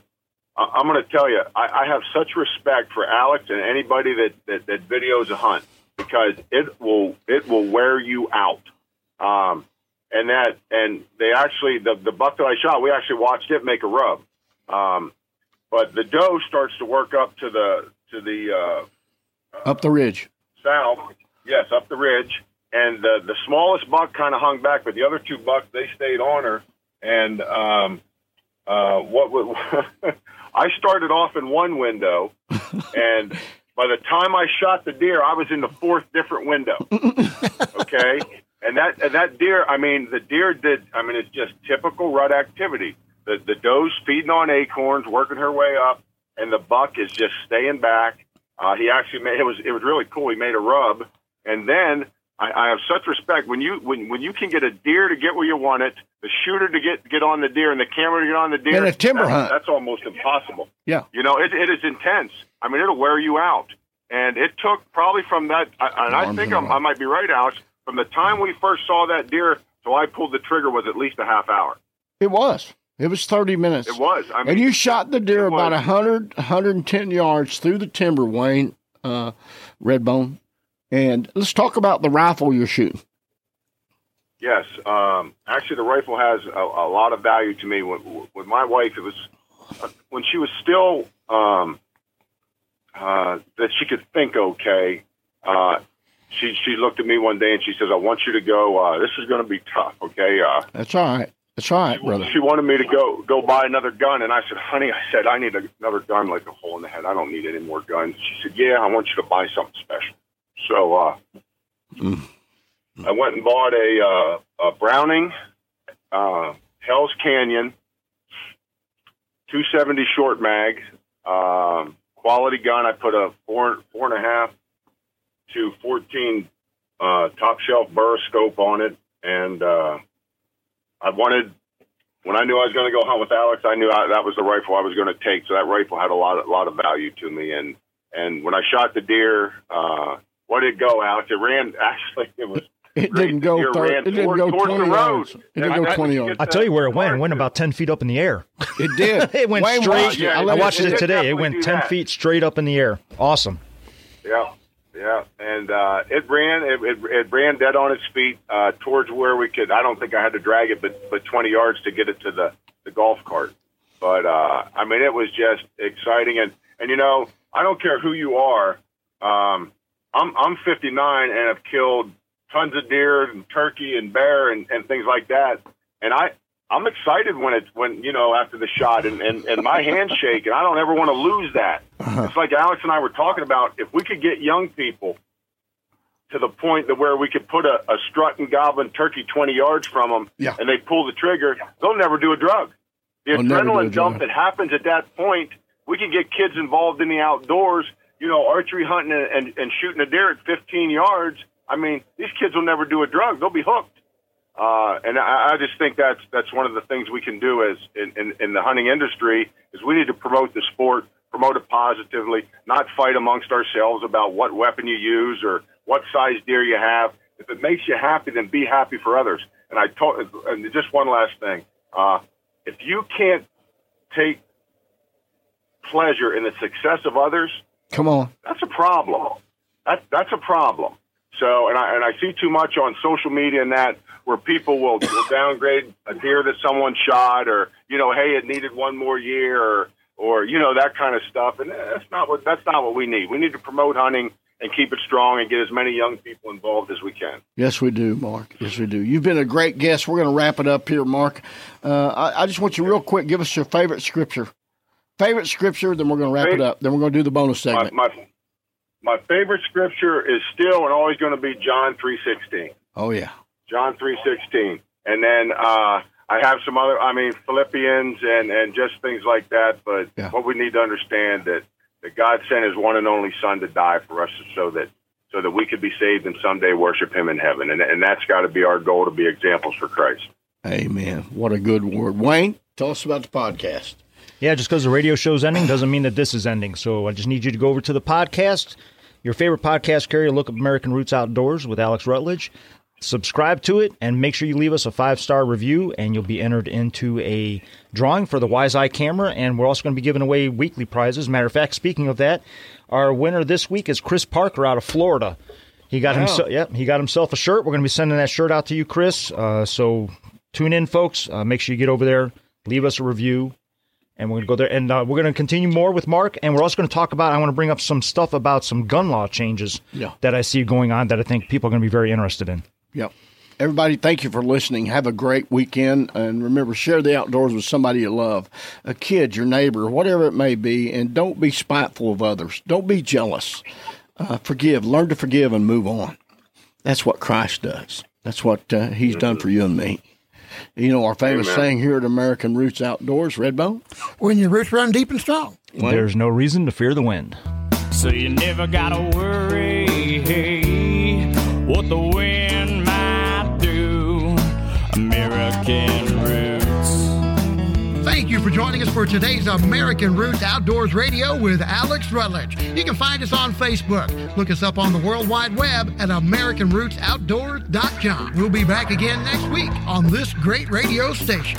I- I'm going to tell you, I, I have such respect for Alex and anybody that, that that videos a hunt because it will it will wear you out. Um, and that and they actually the the buck that I shot, we actually watched it make a rub. Um, but the doe starts to work up to the to the uh, Up the ridge. south, yes, up the ridge, and the the smallest buck kind of hung back, but the other two bucks they stayed on her. And um, uh, what would [LAUGHS] I started off in one window, [LAUGHS] and by the time I shot the deer, I was in the fourth different window. [LAUGHS] Okay, and that and that deer, I mean, the deer did. I mean, it's just typical rut activity. The the doe's feeding on acorns, working her way up, and the buck is just staying back. Uh, he actually made it was it was really cool. He made a rub, and then I, I have such respect when you when when you can get a deer to get where you want it, the shooter to get get on the deer, and the camera to get on the deer. And a timber that's, hunt. That's almost impossible. Yeah. You know, it, it is intense. I mean, it'll wear you out. And it took probably from that, I- and I think I'm, I might be right, Alex. From the time we first saw that deer till I pulled the trigger was at least a half hour. It was. It was 30 minutes. It was. I mean, and you shot the deer about was. 100, 110 yards through the timber, Wayne uh, Redbone. And let's talk about the rifle you're shooting. Yes, um, actually, the rifle has a, a lot of value to me. With, with my wife, it was uh, when she was still um, uh, that she could think okay. Uh, she she looked at me one day and she says, "I want you to go. Uh, this is going to be tough, okay?" Uh, That's all right. That's all right, brother. she wanted me to go go buy another gun, and I said, "Honey, I said I need another gun like a hole in the head. I don't need any more guns." She said, "Yeah, I want you to buy something special." So uh, I went and bought a, uh, a Browning uh, Hell's Canyon 270 short mag, um, quality gun. I put a four four and a half to 14 uh, top shelf Burris scope on it, and uh, I wanted when I knew I was going to go hunt with Alex, I knew I, that was the rifle I was going to take. So that rifle had a lot, a lot of value to me. And and when I shot the deer, uh, what did it go, Alex? It ran. [LAUGHS] Actually, it was. It didn't go. deer thir- ran it didn't toward- go towards the twenty road. yards. It didn't I- go twenty yards. I tell you where it went. It went about 10 feet up in the air. [LAUGHS] It did. [LAUGHS] It went Wayne straight. watched it. Yeah, I watched it did today. It went 10 that. feet straight up in the air. Awesome. Yeah, yeah, and uh, it ran. It, it, it ran dead on its feet uh, towards where we could. I don't think I had to drag it, but but twenty yards to get it to the the golf cart. But uh, I mean, it was just exciting, and and you know, I don't care who you are. Um, I'm I'm 59 and have killed tons of deer and turkey and bear and, and things like that, and I. I'm excited when it's when you know after the shot and, and, and my hands shake and I don't ever want to lose that. It's like Alex and I were talking about. If we could get young people to the point that where we could put a, a strut and goblin turkey 20 yards from them Yeah. and they pull the trigger, they'll never do a drug. The do adrenaline dump that happens at that point, we can get kids involved in the outdoors, you know, archery hunting and, and, and shooting a deer at 15 yards. I mean, these kids will never do a drug. They'll be hooked. Uh, and I, I just think that's that's one of the things we can do as in, in, in the hunting industry is we need to promote the sport, promote it positively, not fight amongst ourselves about what weapon you use or what size deer you have. If it makes you happy, then be happy for others. And I told, and just one last thing: uh, if you can't take pleasure in the success of others, Come on. that's a problem. That that's a problem. So, and I and I see too much on social media and that where people will, will downgrade a deer that someone shot, or you know, hey, it needed one more year, or or you know that kind of stuff. And that's not what that's not what we need. We need to promote hunting and keep it strong and get as many young people involved as we can. Yes, we do, Mark. Yes, we do. You've been a great guest. We're going to wrap it up here, Mark. Uh, I, I just want you real quick. Give us your favorite scripture. Favorite scripture. Then we're going to wrap it up. Then we're going to do the bonus My, segment. my my favorite scripture is still and always going to be John three sixteen. Oh yeah. John three sixteen, and then uh, I have some other. I mean Philippians and and just things like that. But Yeah. what we need to understand that that God sent His one and only Son to die for us, so that so that we could be saved and someday worship Him in heaven, and and that's got to be our goal to be examples for Christ. Amen. What a good word. Wayne, tell us about the podcast. Yeah, just because the radio show's ending doesn't mean that this is ending. So I just need you to go over to the podcast, your favorite podcast carrier, look up American Roots Outdoors with Alex Rutledge, subscribe to it, and make sure you leave us a five star review, and you'll be entered into a drawing for the Wise Eye camera. And we're also going to be giving away weekly prizes. Matter of fact, speaking of that, our winner this week is Chris Parker out of Florida. He got himself, yep, he got himself a shirt. We're going to be sending that shirt out to you, Chris. Uh, so tune in, folks. Uh, make sure you get over there, leave us a review, and we're going to go there. And uh, we're going to continue more with Mark, and we're also going to talk about. I want to bring up some stuff about some gun law changes Yeah. that I see going on that I think people are going to be very interested in. Yep. Everybody, thank you for listening. Have a great weekend. And remember, share the outdoors with somebody you love a kid, your neighbor, whatever it may be. And don't be spiteful of others. Don't be jealous. Uh, forgive. Learn to forgive and move on. That's what Christ does. That's what uh, He's done for you and me. You know, our famous Amen. saying here at American Roots Outdoors, Redbone? When your roots run deep and strong. There's no reason to fear the wind. So you never gotta worry what the wind American roots. Thank you for joining us for today's American Roots Outdoors Radio with Alex Rutledge. You can find us on Facebook. Look us up on the World Wide Web at AmericanRootsOutdoors.com. We'll be back again next week on this great radio station.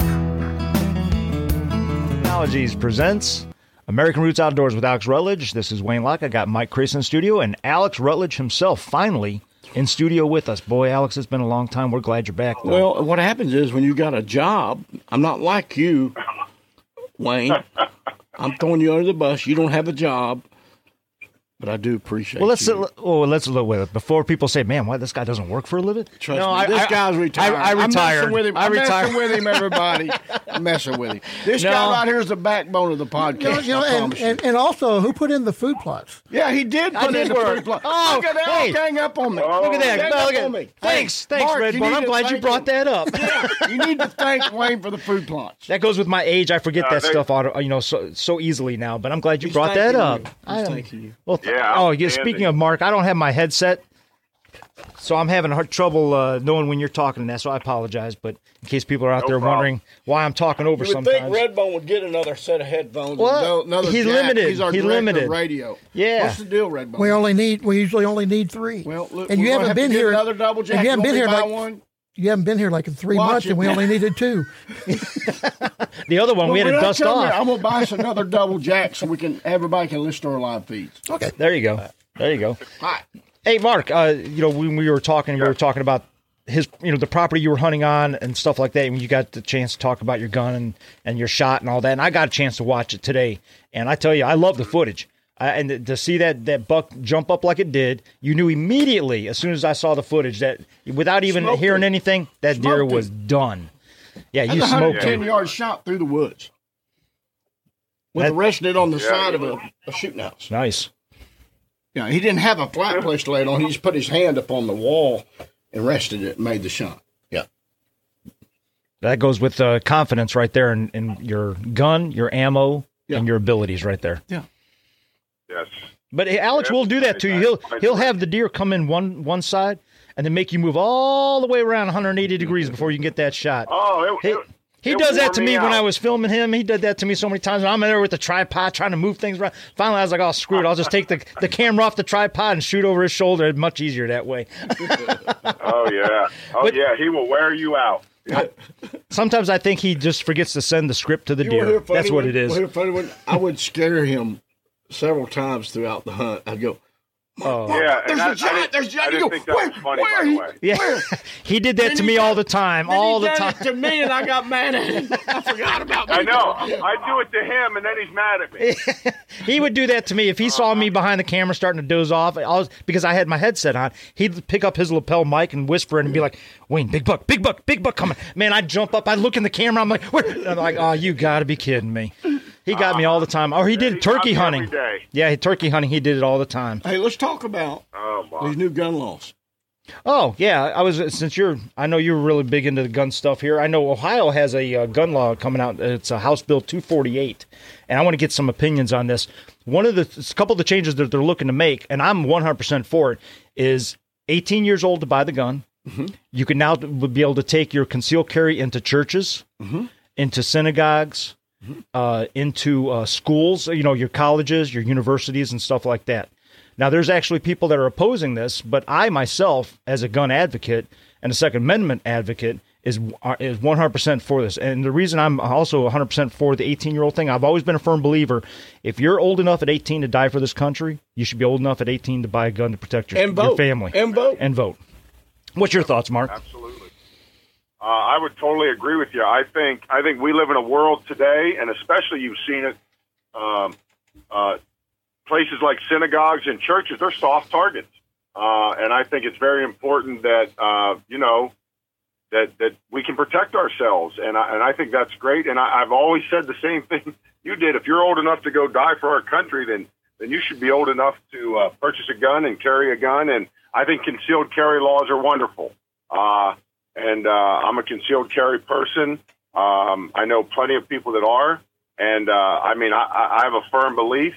Technologies presents American Roots Outdoors with Alex Rutledge. This is Wayne Locke. I got Mike Crace in studio and Alex Rutledge himself finally in studio with us. Boy, Alex, it's been a long time. We're glad you're back. Though. Well, what happens is when you got a job, I'm not like you, Wayne. I'm throwing you under the bus. You don't have a job, but I do appreciate. Well, let's you. Uh, oh, let's look with it before people say, "Man, why this guy doesn't work for a living?" Trust no, me, I, this I- guy's retired. I, I I'm retired. with him. I I'm retired. messing with him, everybody. [LAUGHS] I'm messing with him. This No. guy right here is the backbone of the podcast. You know, you know, I and, you. and, and also, who put in the food plots? yeah, he did I put did in the work. food plots. Oh, look at that! hey. Gang up on me. Oh. Look at that. Gang No, up look at- on me. Thanks, Hey, thanks, Mark, Red you I'm glad you brought him. that up. You need to thank Wayne for the food plots. That goes with my age. I forget uh, that stuff, auto, you know, so so easily now. But I'm glad you brought that up. you. I He's am- thanking you. Well, th- Yeah, oh, yeah. outstanding. Speaking of Mark, I don't have my headset, so I'm having hard trouble uh, knowing when you're talking and that. So I apologize. But in case people are out No there problem. wondering why I'm talking over You would sometimes, think Redbone would get another set of headphones. Well, and another he jack. limited. He's our He limited. radio. Yeah. What's the deal, Redbone? We only need. We usually only need three. Well, look, and you haven't have been here. Another double jack. and you haven't want been here buy like one. You haven't been here like in three Watch months, it. and we only [LAUGHS] needed two. the other one we had Well, to when I dust come here, off. I'm gonna buy us another double jack so we can everybody can listen to our live feeds. Okay. There you go. There you go. Hi. Hey, Mark. Uh, you know, when we were talking, we were talking about his, you know, the property you were hunting on and stuff like that. And you got the chance to talk about your gun and, and your shot and all that. And I got a chance to watch it today. And I tell you, I love the footage. I, and to- to see that that buck jump up like it did, you knew immediately as soon as I saw the footage that without even Smoked hearing it. anything, that deer was it. done. Yeah, you That's a smoked 110 him. yard shot through the woods. With That- the resting it on the Yeah, side he of a, a shooting house. Nice. Yeah, he didn't have a flat place to lay it on. He just put his hand up on the wall and rested it and made the shot. Yeah. That goes with uh, confidence right there in, in your gun, your ammo, Yeah. and your abilities right there. Yes. But hey, Alex Yeah, will do that to you. He'll I- I- he'll have the deer come in one one side and then make you move all the way around 180 degrees before you can get that shot. Oh, it, He, it, he it does that to me when. I was filming him. He did that to me so many times. I'm in there with the tripod trying to move things around. Finally, I was like, "Oh, screw it! I'll just take the, the camera off the tripod and shoot over his shoulder. It's much easier that way." [LAUGHS] Oh yeah. Oh But- yeah. He will wear you out. Sometimes I think he just forgets to send the script to the You deer. That's what it is. Funny one? I would scare him several times throughout the hunt. I'd go, Oh. Yeah. there's and I- a I giant, didn't- there's a I giant. You didn't go, think that where, was funny, where by the he, way. Yeah, where? [LAUGHS] he did that Then to me done- all the time. Then All he the done time. it to me, and I got mad at him. [LAUGHS] I forgot about me. I know. I do it to him, and then he's mad at me. [LAUGHS] he would do that to me if he saw me behind the camera starting to doze off. I was because I had my headset on. He'd pick up his lapel mic and whisper and be like, "Wayne, big buck, big buck, big buck coming!" Man, I'd jump up. I'd look in the camera. I'm like, "Where?" I'm like, "Oh, you got to be kidding me." He got me all the time. Or he did he turkey hunting. every day. Yeah, turkey hunting. He did it all the time. Hey, let's talk about Oh these new gun laws. Oh yeah, I was since you're. I know you're really big into the gun stuff here. I know Ohio has a uh, gun law coming out. It's a House Bill 248, and I want to get some opinions on this. One of the a couple of the changes that they're looking to make, and I'm 100% for it, is 18 years old to buy the gun. You can now be able to take your concealed carry into churches, into synagogues, uh, into uh, schools. You know, your colleges, your universities, and stuff like that. Now, there's actually people that are opposing this, but I myself, as a gun advocate and a Second Amendment advocate, is uh, is 100% for this. And the reason I'm also 100% for the 18 year old thing, I've always been a firm believer. If you're old enough at 18 to die for this country, you should be old enough at 18 to buy a gun to protect your, And vote. your family And vote. and vote. What's your thoughts, Mark? Absolutely. Uh, I would totally agree with you. I think I think we live in a world today, and especially you've seen it. Um, uh, places like synagogues and churches, they're soft targets, uh, and I think it's very important that uh, you know that that we can protect ourselves, and I, and I think that's great. And I, I've always said the same [LAUGHS] thing you did. If you're old enough to go die for our country, then then you should be old enough to uh, purchase a gun and carry a gun. And I think concealed carry laws are wonderful. Uh, and uh, I'm a concealed carry person. Um, I know plenty of people that are, and uh, I mean, I, I have a firm belief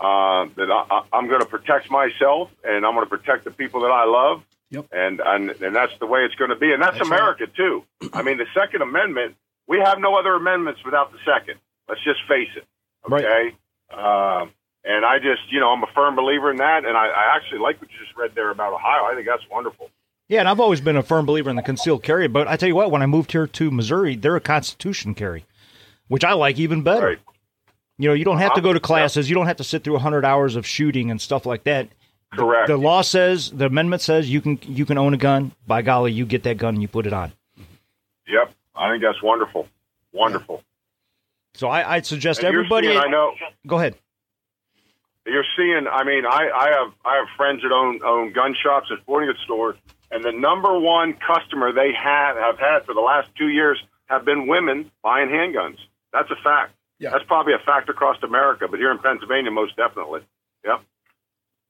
uh, that I, I'm going to protect myself, and I'm going to protect the people that I love. Yep. And, and and that's the way it's going to be, and that's, America too. I mean, the Second Amendment. We have no other amendments without the Second. Let's just face it. Right. Okay. Um, and I just, you know, I'm a firm believer in that, and I, I actually like what you just read there about Ohio. I think that's wonderful. Yeah, and I've always been a firm believer in the concealed carry, but I tell you what, when I moved here to Missouri, they're a Constitution carry, which I like even better. Right. You know, you don't have to Uh-huh. go to classes, you don't have to sit through 100 hours of shooting and stuff like that. Correct. The law says, the amendment says you can you can own a gun. By golly, you get that gun and you put it on. Yep, I think that's wonderful. Wonderful. So I, I'd suggest And everybody. seeing- I know Go ahead. you're seeing. I mean, I, I have I have friends that own own gun shops and sporting goods stores, and the number one customer they have have had for the last two years have been women buying handguns. That's a fact. Yeah. That's probably a fact across America, but here in Pennsylvania, most definitely. Yep.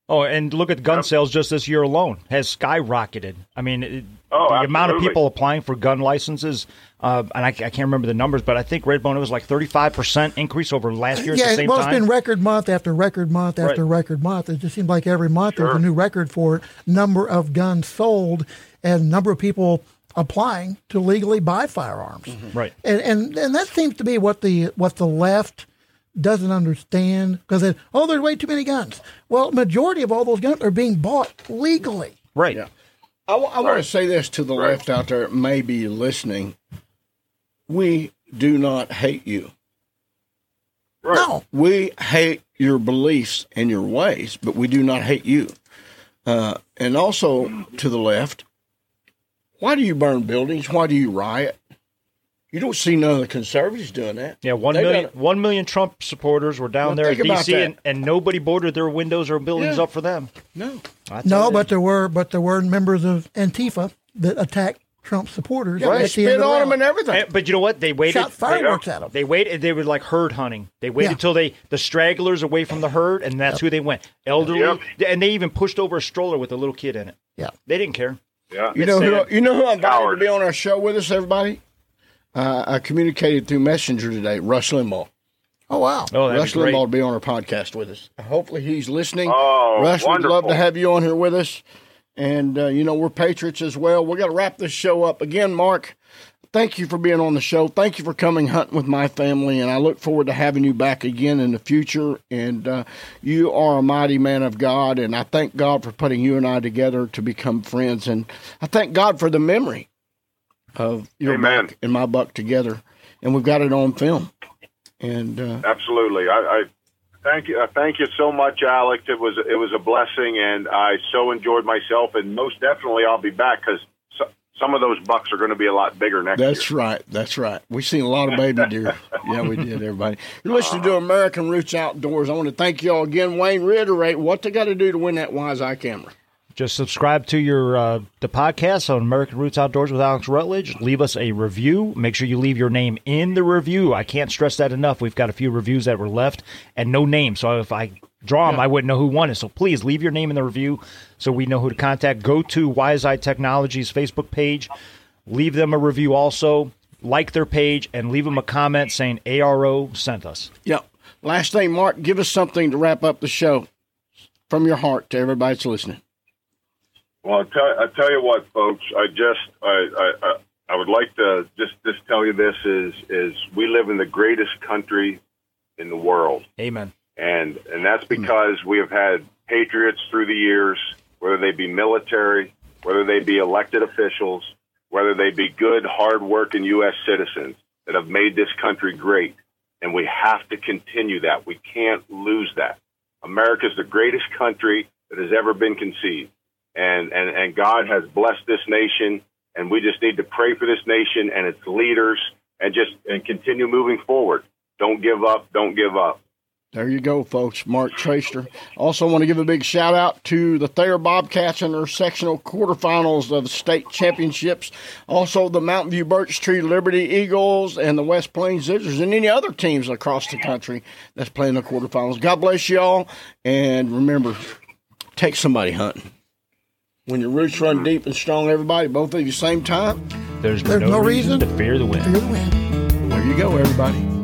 Oh, and look at gun Yep. sales just this year alone has skyrocketed. I mean, it, Oh, the amount of people applying for gun licenses, uh, and I, I can't remember the numbers, but I think Redbone it was like thirty five percent increase over last year at yeah, the same well, time. it's been record month after record month after Right. record month. It just seems like every month there's Sure. a new record for number of guns sold and number of people applying to legally buy firearms. right. And, and and that seems to be what the what the left doesn't understand because they, oh, there's way too many guns. Well, majority of all those guns are being bought legally. Right. Yeah. I, want to say this to the Right. left out there that may be listening. We do not hate you. Right. No, We hate your beliefs and your ways, but we do not hate you. Uh, and also to the left, why do you burn buildings? Why do you riot? You don't see none of the conservatives doing that. Yeah, one They million, done- one million Trump supporters were down Well, there in D.C. And, and nobody boarded their windows or buildings Yeah. up for them. No. I no, but there were but there were members of Antifa that attacked Trump supporters. Yeah, at they the spit the on them and everything. And- but you know what? They waited. Shot fireworks at them. They waited. They were like herd hunting. They waited Yeah. till they the stragglers away from the herd, and that's who they went. Elderly, Yep. and they even pushed over a stroller with a little kid in it. Yeah. They didn't care. Yeah. You know who you know who I invited Cowards. to be on our show with us, everybody? Uh, I communicated through Messenger today, Rush Limbaugh. Oh wow. Oh, Rush. Limbaugh will be on our podcast with us. Hopefully he's listening. Oh, Rush, we'd love to have you on here with us. And, uh, you know, we're patriots as well. we got to wrap this show up. Again, Mark, thank you for being on the show. Thank you for coming hunting with my family. And I look forward to having you back again in the future. And uh, you are a mighty man of God. And I thank God for putting you and I together to become friends. And I thank God for the memory of your Amen. buck and my buck together. And we've got it on film. And uh, Absolutely. I, I thank you. Uh, thank you so much, Alex. It was it was a blessing, and I so enjoyed myself. And most definitely, I'll be back because so, some of those bucks are going to be a lot bigger next That's year. right. That's right. We've seen a lot of baby deer. [LAUGHS] yeah, we did, everybody. You're listening to American Roots Outdoors. I want to thank you all again. Wayne, reiterate what they got to do to win that Wise Eye camera. Just subscribe to your uh, the podcast on American Roots Outdoors with Alex Rutledge. Leave us a review. Make sure you leave your name in the review. I can't stress that enough. We've got a few reviews that were left and no name. So if I draw them, I wouldn't know who won it. So please leave your name in the review so we know who to contact. Go to Wise Eye Technologies Facebook page. Leave them a review also. Like their page and leave them a comment saying ARO sent us. Yep. Last thing, Mark, give us something to wrap up the show from your heart to everybody that's listening. Well, I tell, I tell you what, folks. I just I, I I would like to just just tell you this is is we live in the greatest country in the world, Amen. and and that's hmm. because we have had patriots through the years, whether they be military, whether they be elected officials, whether they be good, hard-working U.S. citizens that have made this country great, and we have to continue that. We can't lose that. America is the greatest country that has ever been conceived and, and, and God has blessed this nation, and we just need to pray for this nation and its leaders, and just and continue moving forward. Don't give up. Don't give up. There you go, folks. Mark Traster. Also, want to give a big shout out to the Thayer Bobcats in their sectional quarterfinals of the state championships. Also, the Mountain View Birch Tree Liberty Eagles and the West Plains Zizzers and any other teams across the country that's playing the quarterfinals. God bless y'all. And remember, take somebody hunting. When your roots run deep and strong, everybody, both of you same time. There's, There's no reason to fear the wind. Fear the wind. There you go, everybody.